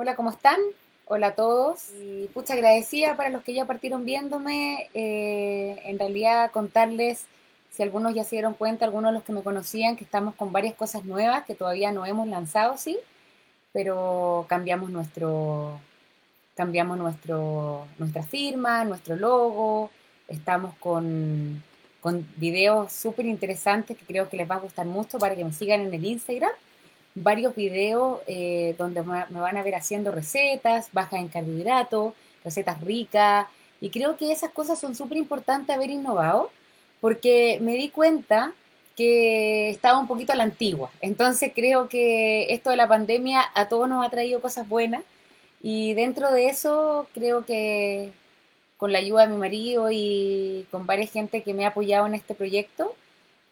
Hola, ¿cómo están? Hola a todos. Y pucha agradecida para los que ya partieron viéndome. Eh, en realidad contarles, si algunos ya se dieron cuenta, algunos de los que me conocían, que estamos con varias cosas nuevas que todavía no hemos lanzado, sí, pero cambiamos nuestro, cambiamos nuestro, nuestra firma, nuestro logo, estamos con, con videos súper interesantes que creo que les va a gustar mucho para que me sigan en el Instagram varios videos eh, donde me van a ver haciendo recetas, bajas en carbohidratos, recetas ricas, y creo que esas cosas son súper importantes haber innovado, porque me di cuenta que estaba un poquito a la antigua. Entonces creo que esto de la pandemia a todos nos ha traído cosas buenas, y dentro de eso creo que con la ayuda de mi marido y con varias gente que me ha apoyado en este proyecto,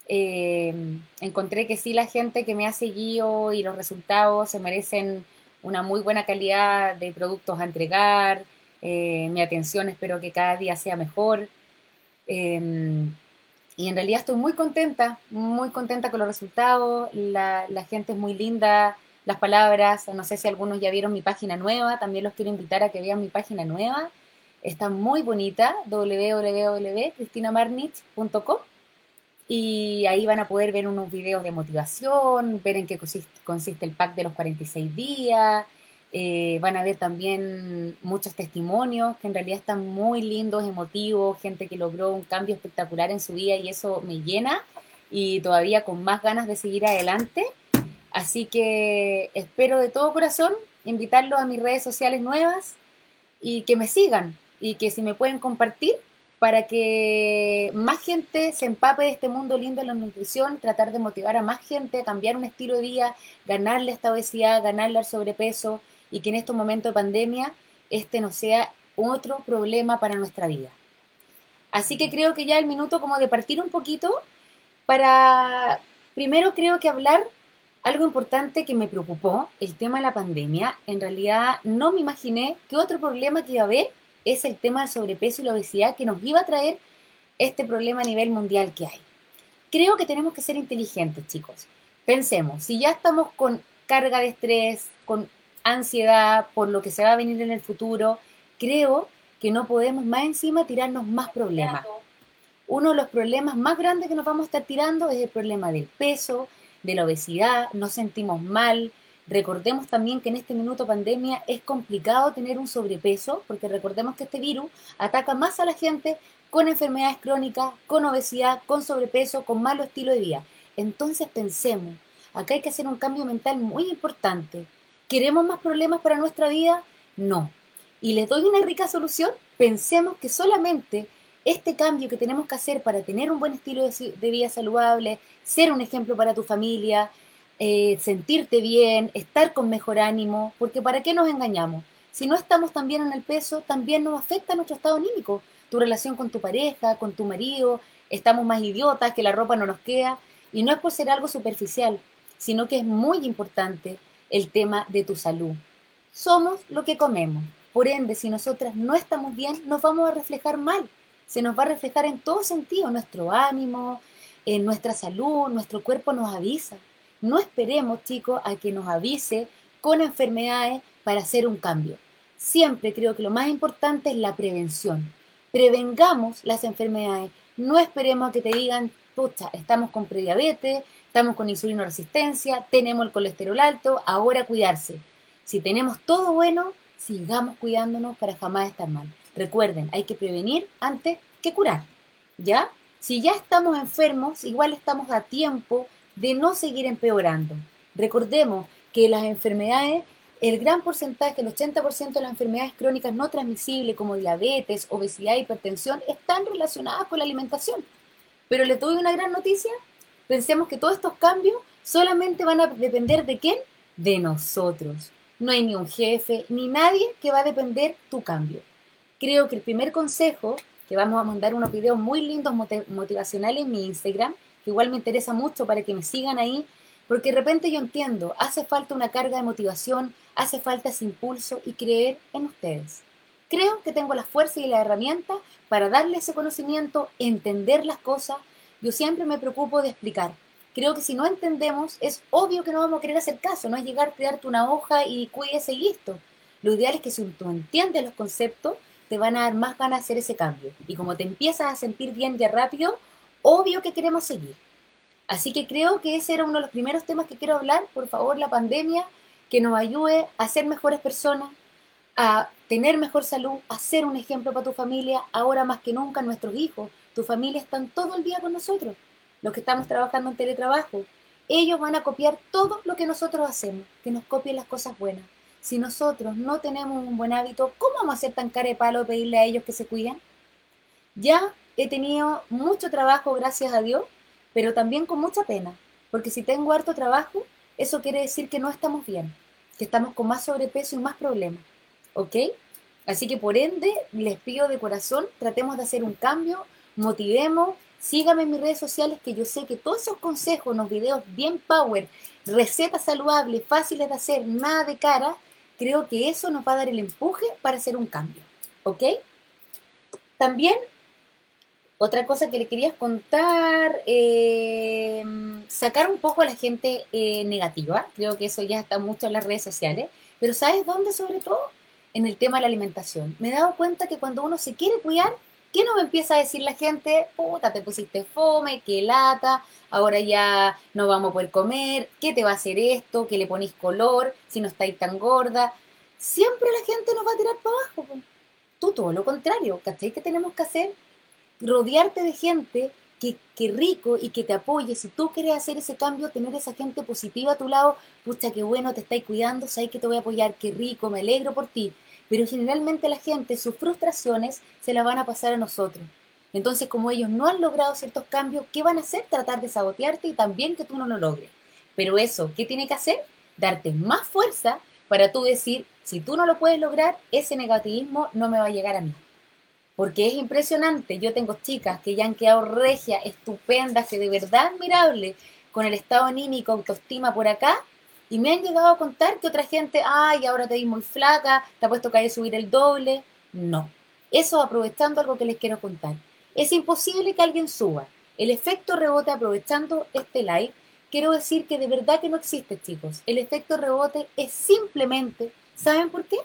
eh, encontré que sí la gente que me ha seguido y los resultados se merecen una muy buena calidad de productos a entregar, eh, mi atención espero que cada día sea mejor. Em, y en realidad estoy muy contenta, muy contenta con los resultados, la, gente es muy linda, las palabras, no sé si algunos ya vieron mi página nueva, también los quiero invitar a que vean mi página nueva, está muy bonita, www.cristinamarnich.com y ahí van a poder ver unos videos de motivación, ver en qué consiste, el pack de los 46 días, eh, van a ver también muchos testimonios que en realidad están muy lindos, emotivos, gente que logró un cambio espectacular en su vida y eso me llena y todavía con más ganas de seguir adelante. Así que espero de todo corazón invitarlos a mis redes sociales nuevas y que me sigan y que si me pueden compartir, para que más gente se empape de este mundo lindo de la nutrición, tratar de motivar a más gente a cambiar un estilo de vida, ganarle esta obesidad, ganarle al sobrepeso y que en estos momentos de pandemia este no sea otro problema para nuestra vida. Así que creo que ya el minuto como de partir un poquito para, primero creo que hablar algo importante que me preocupó, el tema de la pandemia. En realidad no me imaginé que otro problema que iba a haber es el tema del sobrepeso y la obesidad que nos iba a traer este problema a nivel mundial que hay. Creo que tenemos que ser inteligentes, chicos. Pensemos, si ya estamos con carga de estrés, con ansiedad por lo que se va a venir en el futuro, creo que no podemos más encima tirarnos más problemas. Uno de los problemas más grandes que nos vamos a estar tirando es el problema del peso, de la obesidad, nos sentimos mal, Recordemos también que en este minuto pandemia es complicado tener un sobrepeso, porque recordemos que este virus ataca más a la gente con enfermedades crónicas, con obesidad, con sobrepeso, con malo estilo de vida. Entonces pensemos, acá hay que hacer un cambio mental muy importante. ¿Queremos más problemas para nuestra vida? No. Y les doy una rica solución. Pensemos que solamente este cambio que tenemos que hacer para tener un buen estilo de vida saludable, ser un ejemplo para tu familia, eh, sentirte bien, estar con mejor ánimo, porque ¿para qué nos engañamos? Si no estamos tan bien en el peso, también nos afecta nuestro estado anímico, tu relación con tu pareja, con tu marido, estamos más idiotas, que la ropa no nos queda, y no es por ser algo superficial, sino que es muy importante el tema de tu salud. Somos lo que comemos, por ende, si nosotras no estamos bien, nos vamos a reflejar mal, se nos va a reflejar en todo sentido, nuestro ánimo, en nuestra salud, nuestro cuerpo nos avisa. No esperemos, chicos, a que nos avise con enfermedades para hacer un cambio. Siempre creo que lo más importante es la prevención. Prevengamos las enfermedades. No esperemos a que te digan, pucha, estamos con prediabetes, estamos con insulino resistencia, tenemos el colesterol alto, ahora cuidarse. Si tenemos todo bueno, sigamos cuidándonos para jamás estar mal. Recuerden, hay que prevenir antes que curar. ¿Ya? Si ya estamos enfermos, igual estamos a tiempo de no seguir empeorando. Recordemos que las enfermedades, el gran porcentaje, el 80% de las enfermedades crónicas no transmisibles como diabetes, obesidad, hipertensión, están relacionadas con la alimentación. Pero les doy una gran noticia. Pensemos que todos estos cambios solamente van a depender de quién? De nosotros. No hay ni un jefe, ni nadie que va a depender tu cambio. Creo que el primer consejo, que vamos a mandar unos videos muy lindos motivacionales en mi Instagram, igual me interesa mucho para que me sigan ahí, porque de repente yo entiendo, hace falta una carga de motivación, hace falta ese impulso y creer en ustedes. Creo que tengo la fuerza y la herramienta para darle ese conocimiento, entender las cosas. Yo siempre me preocupo de explicar. Creo que si no entendemos, es obvio que no vamos a querer hacer caso, no es llegar, darte una hoja y cuídese y listo. Lo ideal es que si tú entiendes los conceptos, te van a dar más ganas de hacer ese cambio. Y como te empiezas a sentir bien ya rápido, obvio que queremos seguir. Así que creo que ese era uno de los primeros temas que quiero hablar. Por favor, la pandemia, que nos ayude a ser mejores personas, a tener mejor salud, a ser un ejemplo para tu familia. Ahora más que nunca, nuestros hijos, tu familia están todo el día con nosotros. Los que estamos trabajando en teletrabajo, ellos van a copiar todo lo que nosotros hacemos, que nos copien las cosas buenas. Si nosotros no tenemos un buen hábito, ¿cómo vamos a hacer tan cara de palo pedirle a ellos que se cuiden? Ya he tenido mucho trabajo, gracias a Dios, pero también con mucha pena, porque si tengo harto trabajo, eso quiere decir que no estamos bien, que estamos con más sobrepeso y más problemas, ¿ok? Así que por ende, les pido de corazón, tratemos de hacer un cambio, motivemos, síganme en mis redes sociales, que yo sé que todos esos consejos, los videos bien power, recetas saludables, fáciles de hacer, nada de cara, creo que eso nos va a dar el empuje para hacer un cambio, ¿ok? También otra cosa que le quería contar, eh, sacar un poco a la gente eh, negativa, creo que eso ya está mucho en las redes sociales, pero ¿sabes dónde sobre todo? En el tema de la alimentación. Me he dado cuenta que cuando uno se quiere cuidar, ¿qué nos empieza a decir la gente? Puta, te pusiste fome, qué lata, ahora ya no vamos a poder comer, ¿qué te va a hacer esto? ¿Qué le ponéis color? Si no estáis tan gorda. Siempre la gente nos va a tirar para abajo. Tú todo lo contrario, ¿cachai? ¿Qué tenemos que hacer? Rodearte de gente que, que, rico y que te apoye. Si tú quieres hacer ese cambio, tener esa gente positiva a tu lado, pucha, qué bueno, te estáis cuidando, sabes que te voy a apoyar, qué rico, me alegro por ti. Pero generalmente la gente, sus frustraciones se las van a pasar a nosotros. Entonces, como ellos no han logrado ciertos cambios, ¿qué van a hacer? Tratar de sabotearte y también que tú no lo logres. Pero eso, ¿qué tiene que hacer? Darte más fuerza para tú decir, si tú no lo puedes lograr, ese negativismo no me va a llegar a mí porque es impresionante. Yo tengo chicas que ya han quedado regia, estupendas, que de verdad admirable, con el estado anímico, autoestima por acá, y me han llegado a contar que otra gente, ay, ahora te vi muy flaca, te ha puesto que hay subir el doble. No. Eso aprovechando algo que les quiero contar. Es imposible que alguien suba. El efecto rebote aprovechando este live, quiero decir que de verdad que no existe, chicos. El efecto rebote es simplemente, ¿saben por qué?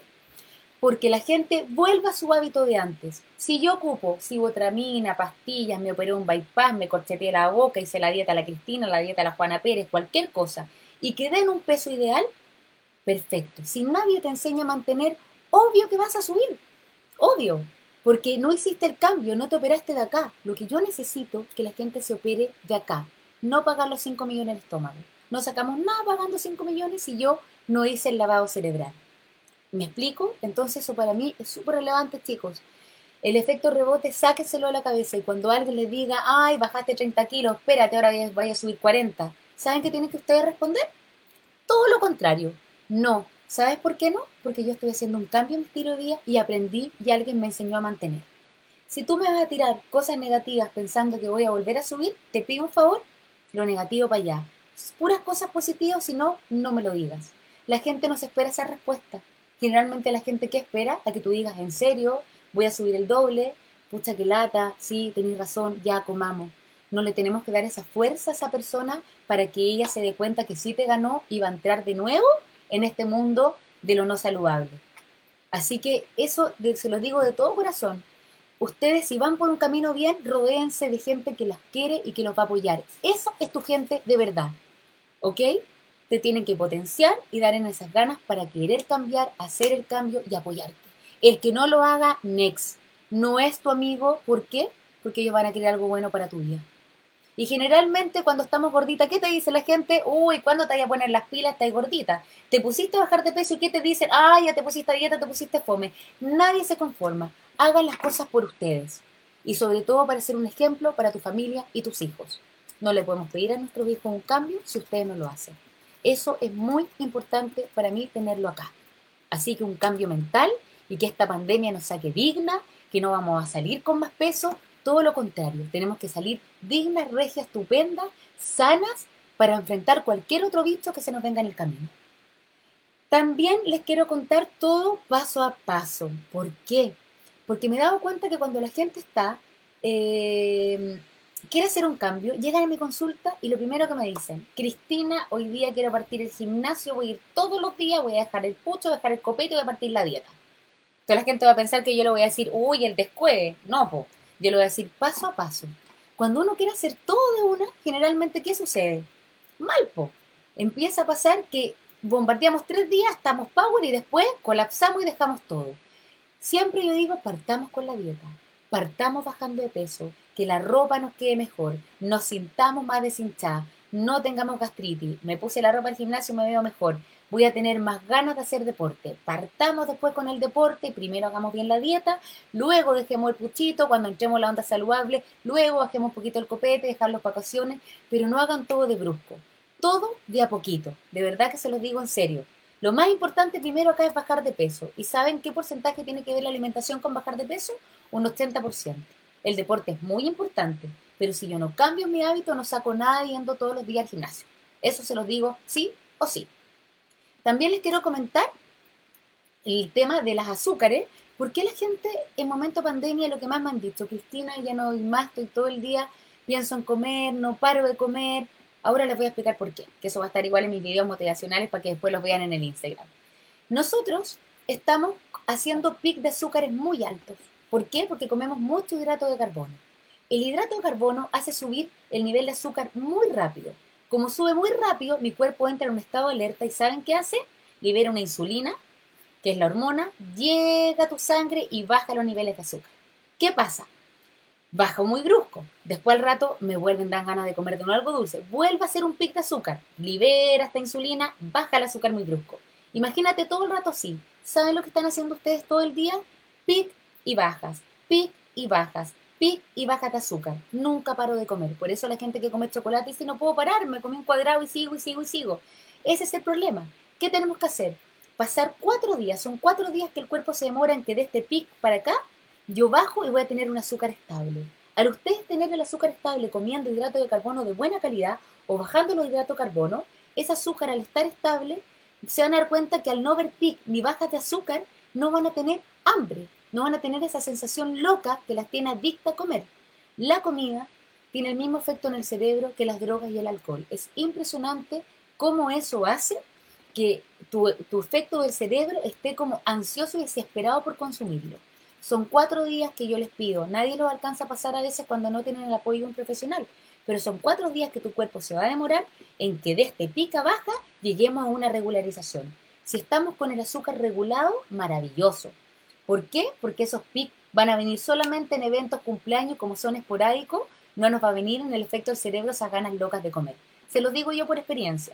Porque la gente vuelva a su hábito de antes. Si yo ocupo sibotramina, pastillas, me operé un bypass, me corcheteé la boca, hice la dieta a la Cristina, la dieta a la Juana Pérez, cualquier cosa, y quedé en un peso ideal, perfecto. Si nadie te enseña a mantener, obvio que vas a subir, obvio, porque no hiciste el cambio, no te operaste de acá. Lo que yo necesito es que la gente se opere de acá, no pagar los 5 millones el estómago. No sacamos nada pagando 5 millones si yo no hice el lavado cerebral. ¿Me explico? Entonces eso para mí es súper relevante, chicos. El efecto rebote, sáqueselo a la cabeza y cuando alguien le diga, ay, bajaste 30 kilos, espérate, ahora vaya a subir 40, ¿saben qué tienen que ustedes responder? Todo lo contrario. No. ¿Sabes por qué no? Porque yo estoy haciendo un cambio en mi estilo de vida y aprendí y alguien me enseñó a mantener. Si tú me vas a tirar cosas negativas pensando que voy a volver a subir, te pido un favor, lo negativo para allá. Puras cosas positivas, si no, no me lo digas. La gente no se espera esa respuesta generalmente la gente que espera a que tú digas, en serio, voy a subir el doble, pucha que lata, sí, tenéis razón, ya comamos. No le tenemos que dar esa fuerza a esa persona para que ella se dé cuenta que sí te ganó y va a entrar de nuevo en este mundo de lo no saludable. Así que eso se lo digo de todo corazón. Ustedes si van por un camino bien, rodéense de gente que las quiere y que los va a apoyar. Eso es tu gente de verdad. ¿Ok? Te tienen que potenciar y dar en esas ganas para querer cambiar, hacer el cambio y apoyarte. El que no lo haga, next. No es tu amigo, ¿por qué? Porque ellos van a querer algo bueno para tu vida. Y generalmente cuando estamos gorditas, ¿qué te dice la gente? Uy, ¿cuándo te voy a poner las pilas? Estás gordita. Te pusiste a bajar de peso y ¿qué te dicen? Ah, ya te pusiste dieta, te pusiste fome. Nadie se conforma. Hagan las cosas por ustedes. Y sobre todo para ser un ejemplo para tu familia y tus hijos. No le podemos pedir a nuestros hijos un cambio si ustedes no lo hacen. Eso es muy importante para mí tenerlo acá. Así que un cambio mental y que esta pandemia nos saque digna, que no vamos a salir con más peso, todo lo contrario, tenemos que salir dignas, regias, estupendas, sanas para enfrentar cualquier otro bicho que se nos venga en el camino. También les quiero contar todo paso a paso. ¿Por qué? Porque me he dado cuenta que cuando la gente está eh, quiere hacer un cambio, llegan a mi consulta y lo primero que me dicen, Cristina, hoy día quiero partir el gimnasio, voy a ir todos los días, voy a dejar el pucho, voy a dejar el copete y voy a partir la dieta. Entonces la gente va a pensar que yo le voy a decir, uy, el descueve. No, po. yo le voy a decir paso a paso. Cuando uno quiere hacer todo de una, generalmente, ¿qué sucede? Mal, po. Empieza a pasar que bombardeamos tres días, estamos power y después colapsamos y dejamos todo. Siempre yo digo, partamos con la dieta, partamos bajando de peso, que la ropa nos quede mejor, nos sintamos más deshinchadas, no tengamos gastritis, me puse la ropa al gimnasio, me veo mejor, voy a tener más ganas de hacer deporte. Partamos después con el deporte, primero hagamos bien la dieta, luego dejemos el puchito, cuando entremos la onda saludable, luego bajemos un poquito el copete, dejar las vacaciones, pero no hagan todo de brusco, todo de a poquito, de verdad que se los digo en serio. Lo más importante primero acá es bajar de peso. ¿Y saben qué porcentaje tiene que ver la alimentación con bajar de peso? Un 80%. El deporte es muy importante, pero si yo no cambio mi hábito, no saco nada yendo todos los días al gimnasio. Eso se los digo sí o sí. También les quiero comentar el tema de las azúcares. ¿Por qué la gente en momento pandemia lo que más me han dicho? Cristina, ya no doy más, estoy todo el día, pienso en comer, no paro de comer, Ahora les voy a explicar por qué, que eso va a estar igual en mis videos motivacionales para que después los vean en el Instagram. Nosotros estamos haciendo pic de azúcares muy altos. ¿Por qué? Porque comemos mucho hidrato de carbono. El hidrato de carbono hace subir el nivel de azúcar muy rápido. Como sube muy rápido, mi cuerpo entra en un estado de alerta y ¿saben qué hace? Libera una insulina, que es la hormona, llega a tu sangre y baja los niveles de azúcar. ¿Qué pasa? baja muy brusco. Después al rato me vuelven dan ganas de comer de nuevo algo dulce. Vuelve a hacer un pic de azúcar. Libera esta insulina, baja el azúcar muy brusco. Imagínate todo el rato así. ¿Saben lo que están haciendo ustedes todo el día? Pic y bajas, pic y bajas, pic y bajas de azúcar. Nunca paro de comer. Por eso la gente que come chocolate dice, no puedo parar, me comí un cuadrado y sigo y sigo y sigo. Ese es el problema. ¿Qué tenemos que hacer? Pasar cuatro días, son cuatro días que el cuerpo se demora en que de este pic para acá yo bajo y voy a tener un azúcar estable. Al ustedes tener el azúcar estable comiendo hidrato de carbono de buena calidad o bajando los hidratos de carbono, ese azúcar al estar estable, se van a dar cuenta que al no ver pic ni bajas de azúcar, no van a tener hambre, no van a tener esa sensación loca que las tiene adicta a comer. La comida tiene el mismo efecto en el cerebro que las drogas y el alcohol. Es impresionante cómo eso hace que tu, tu efecto del cerebro esté como ansioso y desesperado por consumirlo. Son cuatro días que yo les pido. Nadie los alcanza a pasar a veces cuando no tienen el apoyo de un profesional. Pero son cuatro días que tu cuerpo se va a demorar en que de este pica baja lleguemos a una regularización. Si estamos con el azúcar regulado, maravilloso. ¿Por qué? Porque esos pics van a venir solamente en eventos cumpleaños como son esporádicos, no nos va a venir en el efecto del cerebro esas ganas locas de comer. Se los digo yo por experiencia.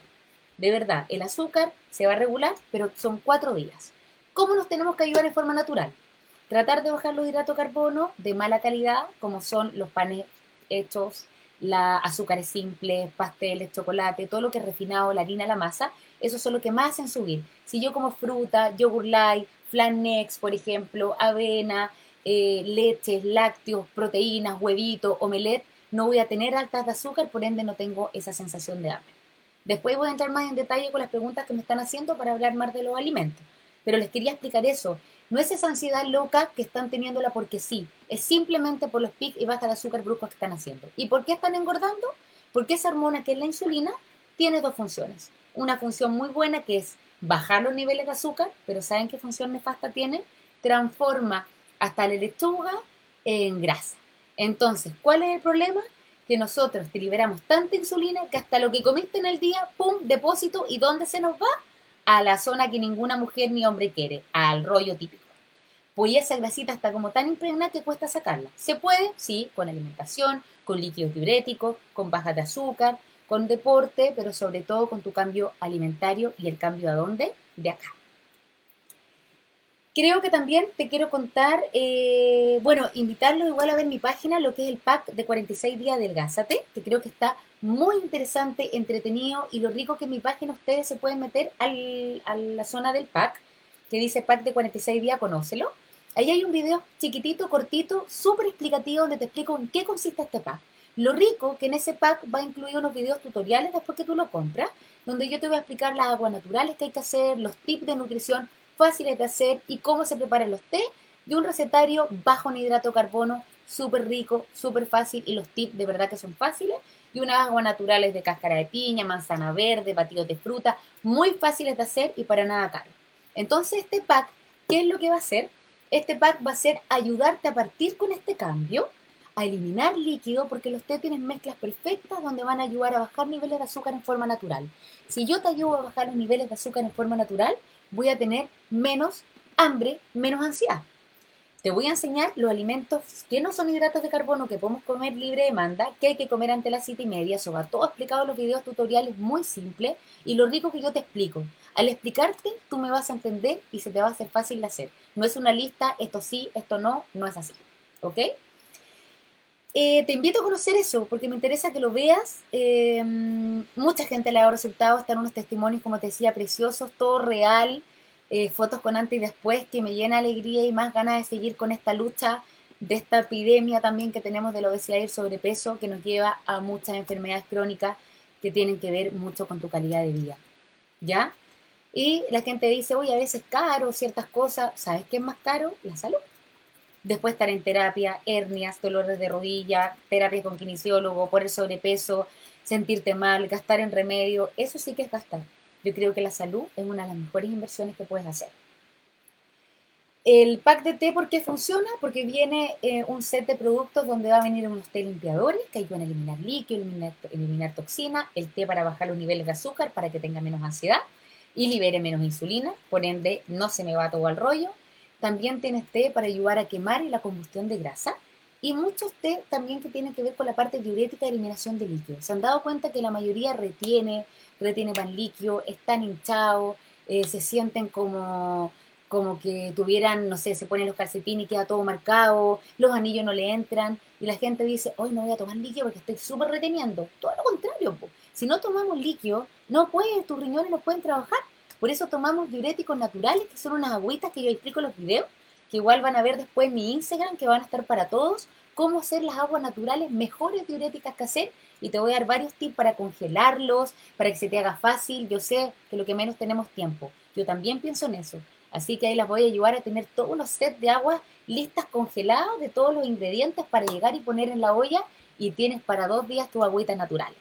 De verdad, el azúcar se va a regular, pero son cuatro días. ¿Cómo nos tenemos que ayudar de forma natural? Tratar de bajar los hidratos de carbono de mala calidad, como son los panes hechos, la azúcares simples, pasteles, chocolate, todo lo que es refinado, la harina, la masa, eso son lo que más hacen subir. Si yo como fruta, yogur light, flan next, por ejemplo, avena, eh, leches, lácteos, proteínas, huevito, omelette, no voy a tener altas de azúcar, por ende no tengo esa sensación de hambre. Después voy a entrar más en detalle con las preguntas que me están haciendo para hablar más de los alimentos. Pero les quería explicar eso. No es esa ansiedad loca que están teniéndola porque sí, es simplemente por los pics y baja de azúcar bruscos que están haciendo. ¿Y por qué están engordando? Porque esa hormona que es la insulina tiene dos funciones. Una función muy buena que es bajar los niveles de azúcar, pero ¿saben qué función nefasta tiene? Transforma hasta la lechuga en grasa. Entonces, ¿cuál es el problema? Que nosotros te liberamos tanta insulina que hasta lo que comiste en el día, ¡pum!, depósito. ¿Y dónde se nos va? a la zona que ninguna mujer ni hombre quiere, al rollo típico. Pues esa grasita está como tan impregnada que cuesta sacarla. Se puede, sí, con alimentación, con líquidos diuréticos, con bajas de azúcar, con deporte, pero sobre todo con tu cambio alimentario y el cambio a dónde? De acá. Creo que también te quiero contar, eh, bueno, invitarlo igual a ver mi página, lo que es el pack de 46 días del Gásate, que creo que está muy interesante, entretenido y lo rico que en mi página ustedes se pueden meter al, a la zona del pack, que dice pack de 46 días, conócelo. Ahí hay un video chiquitito, cortito, súper explicativo donde te explico en qué consiste este pack. Lo rico que en ese pack va a incluir unos videos tutoriales después que tú lo compras, donde yo te voy a explicar las aguas naturales que hay que hacer, los tips de nutrición fáciles de hacer y cómo se preparan los té de un recetario bajo en hidrato de carbono súper rico, súper fácil y los tips de verdad que son fáciles. Y unas aguas naturales de cáscara de piña, manzana verde, batidos de fruta, muy fáciles de hacer y para nada caro. Entonces este pack, ¿qué es lo que va a hacer? Este pack va a ser ayudarte a partir con este cambio, a eliminar líquido, porque los té tienen mezclas perfectas donde van a ayudar a bajar niveles de azúcar en forma natural. Si yo te ayudo a bajar los niveles de azúcar en forma natural, voy a tener menos hambre, menos ansiedad. Te voy a enseñar los alimentos que no son hidratos de carbono que podemos comer libre de demanda, que hay que comer ante las 7 y media. Eso todo explicado en los videos tutoriales muy simple y lo rico que yo te explico. Al explicarte, tú me vas a entender y se te va a hacer fácil de hacer. No es una lista, esto sí, esto no, no es así. ¿Ok? Eh, te invito a conocer eso porque me interesa que lo veas. Eh, mucha gente le ha resultado, están unos testimonios, como te decía, preciosos, todo real. Eh, fotos con antes y después que me llena alegría y más ganas de seguir con esta lucha de esta epidemia también que tenemos de la obesidad y el sobrepeso que nos lleva a muchas enfermedades crónicas que tienen que ver mucho con tu calidad de vida. ¿Ya? Y la gente dice, oye, a veces caro ciertas cosas. ¿Sabes qué es más caro? La salud. Después estar en terapia, hernias, dolores de rodilla, terapia con kinesiólogo, por el sobrepeso, sentirte mal, gastar en remedio. Eso sí que es gastar. Yo creo que la salud es una de las mejores inversiones que puedes hacer. El pack de té, ¿por qué funciona? Porque viene eh, un set de productos donde va a venir unos té limpiadores que ayudan a eliminar líquido, eliminar, eliminar toxina, el té para bajar los niveles de azúcar para que tenga menos ansiedad y libere menos insulina, por ende no se me va todo al rollo. También tienes té para ayudar a quemar y la combustión de grasa y muchos té también que tienen que ver con la parte diurética de eliminación de líquido. Se han dado cuenta que la mayoría retiene, retiene pan líquido, están hinchados, eh, se sienten como, como que tuvieran, no sé, se ponen los calcetines y queda todo marcado, los anillos no le entran, y la gente dice, hoy no voy a tomar líquido porque estoy súper reteniendo. Todo lo contrario, si no tomamos líquido, no pueden, tus riñones no pueden trabajar. Por eso tomamos diuréticos naturales, que son unas agüitas que yo explico en los videos, que igual van a ver después en mi Instagram, que van a estar para todos, cómo hacer las aguas naturales mejores diuréticas que hacer y te voy a dar varios tips para congelarlos, para que se te haga fácil. Yo sé que lo que menos tenemos tiempo. Yo también pienso en eso. Así que ahí las voy a ayudar a tener todos los sets de agua listas congelados de todos los ingredientes para llegar y poner en la olla y tienes para dos días tu agüita natural.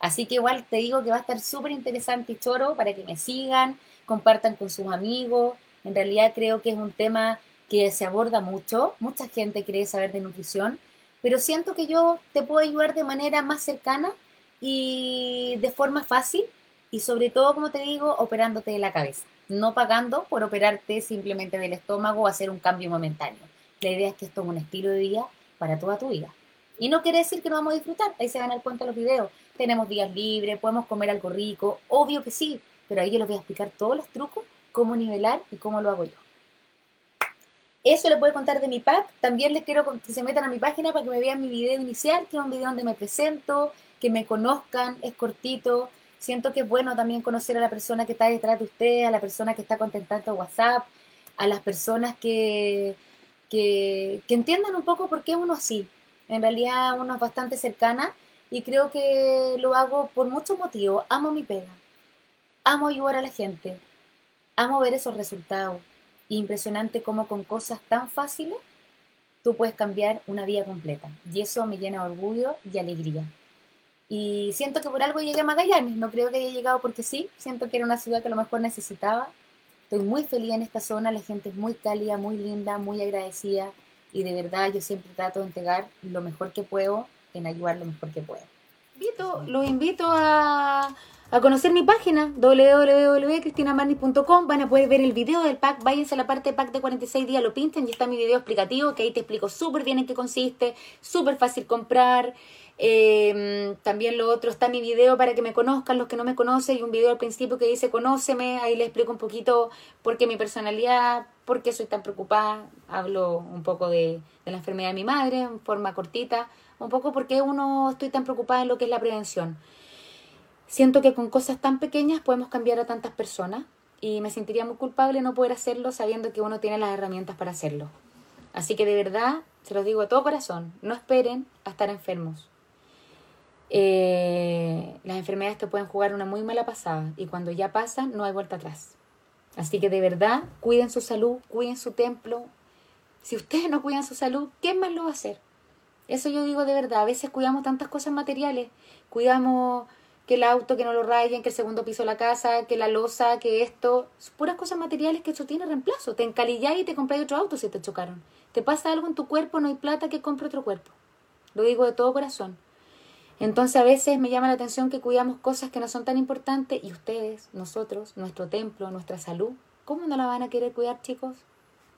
Así que igual te digo que va a estar súper interesante y choro para que me sigan, compartan con sus amigos. En realidad creo que es un tema que se aborda mucho. Mucha gente quiere saber de nutrición pero siento que yo te puedo ayudar de manera más cercana y de forma fácil y sobre todo, como te digo, operándote de la cabeza, no pagando por operarte simplemente del estómago o hacer un cambio momentáneo. La idea es que esto es un estilo de vida para toda tu vida. Y no quiere decir que no vamos a disfrutar, ahí se van al cuenta los videos. Tenemos días libres, podemos comer algo rico, obvio que sí, pero ahí yo les voy a explicar todos los trucos, cómo nivelar y cómo lo hago yo. Eso les puedo contar de mi pack. También les quiero que se metan a mi página para que me vean mi video inicial, que es un video donde me presento, que me conozcan, es cortito. Siento que es bueno también conocer a la persona que está detrás de usted, a la persona que está contestando WhatsApp, a las personas que, que, que entiendan un poco por qué uno así. En realidad uno bastante cercana y creo que lo hago por muchos motivos. Amo mi pega, amo ayudar a la gente, amo ver esos resultados impresionante cómo con cosas tan fáciles tú puedes cambiar una vida completa. Y eso me llena de orgullo y alegría. Y siento que por algo llegué a Magallanes. No creo que haya llegado porque sí. Siento que era una ciudad que a lo mejor necesitaba. Estoy muy feliz en esta zona. La gente es muy cálida, muy linda, muy agradecida. Y de verdad yo siempre trato de entregar lo mejor que puedo en ayudar lo mejor que puedo. Invito, los invito a a conocer mi página www.cristinamarnis.com van a poder ver el video del pack, váyanse a la parte de pack de 46 días, lo pintan y está mi video explicativo que ahí te explico súper bien en qué consiste, súper fácil comprar. Eh, también lo otro está mi video para que me conozcan los que no me conocen y un video al principio que dice conóceme, ahí les explico un poquito por qué mi personalidad, por qué soy tan preocupada, hablo un poco de, la enfermedad de mi madre en forma cortita, un poco por qué uno estoy tan preocupada en lo que es la prevención. Siento que con cosas tan pequeñas podemos cambiar a tantas personas y me sentiría muy culpable no poder hacerlo sabiendo que uno tiene las herramientas para hacerlo. Así que de verdad, se los digo de todo corazón, no esperen a estar enfermos. Eh, las enfermedades te pueden jugar una muy mala pasada y cuando ya pasan no hay vuelta atrás. Así que de verdad, cuiden su salud, cuiden su templo. Si ustedes no cuidan su salud, ¿quién más lo va a hacer? Eso yo digo de verdad, a veces cuidamos tantas cosas materiales, cuidamos que el auto, que no lo rayen, que el segundo piso de la casa, que la losa, que esto, puras cosas materiales que eso tiene reemplazo. Te encalilláis y te compráis otro auto si te chocaron. Te pasa algo en tu cuerpo, no hay plata que compre otro cuerpo. Lo digo de todo corazón. Entonces a veces me llama la atención que cuidamos cosas que no son tan importantes y ustedes, nosotros, nuestro templo, nuestra salud, ¿cómo no la van a querer cuidar chicos?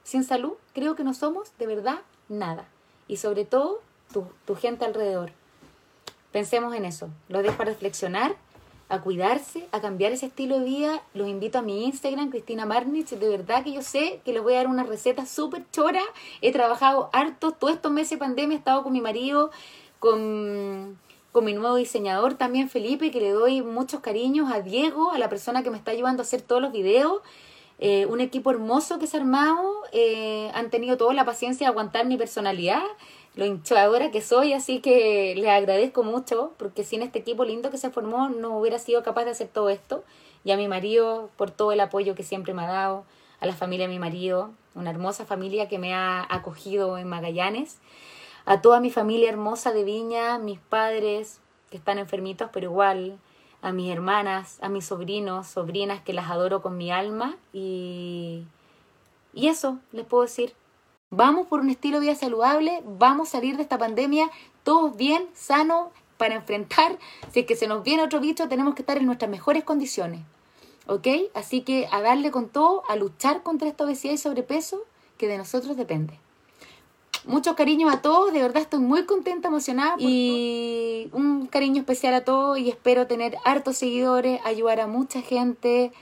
Sin salud creo que no somos de verdad nada. Y sobre todo tu, gente alrededor. Pensemos en eso. Lo dejo a reflexionar, a cuidarse, a cambiar ese estilo de vida. Los invito a mi Instagram, Cristina Marnich. De verdad que yo sé que les voy a dar una receta súper chora. He trabajado harto todos estos meses de pandemia. He estado con mi marido, con con mi nuevo diseñador también, Felipe, que le doy muchos cariños a Diego, a la persona que me está ayudando a hacer todos los videos. Eh, un equipo hermoso que se ha armado, eh, han tenido toda la paciencia de aguantar mi personalidad, lo hinchadora que soy, así que les agradezco mucho, porque sin este equipo lindo que se formó no hubiera sido capaz de hacer todo esto. Y a mi marido por todo el apoyo que siempre me ha dado, a la familia de mi marido, una hermosa familia que me ha acogido en Magallanes a toda mi familia hermosa de Viña, mis padres que están enfermitos, pero igual, a mis hermanas, a mis sobrinos, sobrinas que las adoro con mi alma y, y eso les puedo decir. Vamos por un estilo de vida saludable, vamos a salir de esta pandemia todos bien, sanos, para enfrentar, si es que se nos viene otro bicho, tenemos que estar en nuestras mejores condiciones. ¿Ok? Así que a darle con todo, a luchar contra esta obesidad y sobrepeso que de nosotros depende. Muchos cariños a todos, de verdad estoy muy contenta, emocionada. Y un cariño especial a todos y espero tener hartos seguidores, ayudar a mucha gente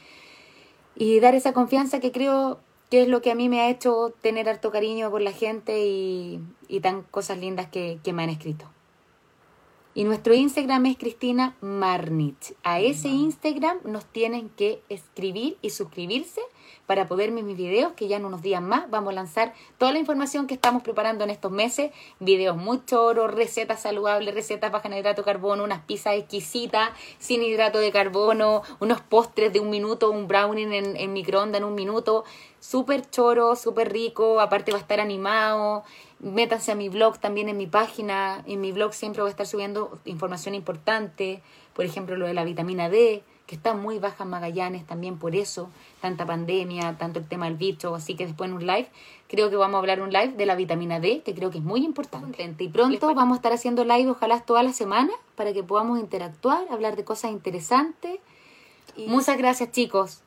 y dar esa confianza que creo que es lo que a mí me ha hecho tener harto cariño por la gente y, tan cosas lindas que, que me han escrito. Y nuestro Instagram es Cristina Marnich. A ese Instagram nos tienen que escribir y suscribirse para poder ver mis videos, que ya en unos días más vamos a lanzar toda la información que estamos preparando en estos meses, videos muy choros, recetas saludables, recetas bajas en hidrato de carbono, unas pizzas exquisitas sin hidrato de carbono, unos postres de un minuto, un brownie en, en microondas en un minuto, súper choro, súper rico, aparte va a estar animado, métanse a mi blog también en mi página, en mi blog siempre voy a estar subiendo información importante, por ejemplo lo de la vitamina D, que está muy baja en Magallanes también por eso, tanta pandemia, tanto el tema del bicho, así que después en un live, creo que vamos a hablar un live de la vitamina D, que creo que es muy importante. Y pronto vamos a estar haciendo live, ojalá toda la semana, para que podamos interactuar, hablar de cosas interesantes. Y... Muchas gracias chicos,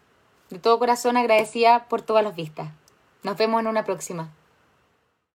de todo corazón agradecida por todas las vistas. Nos vemos en una próxima.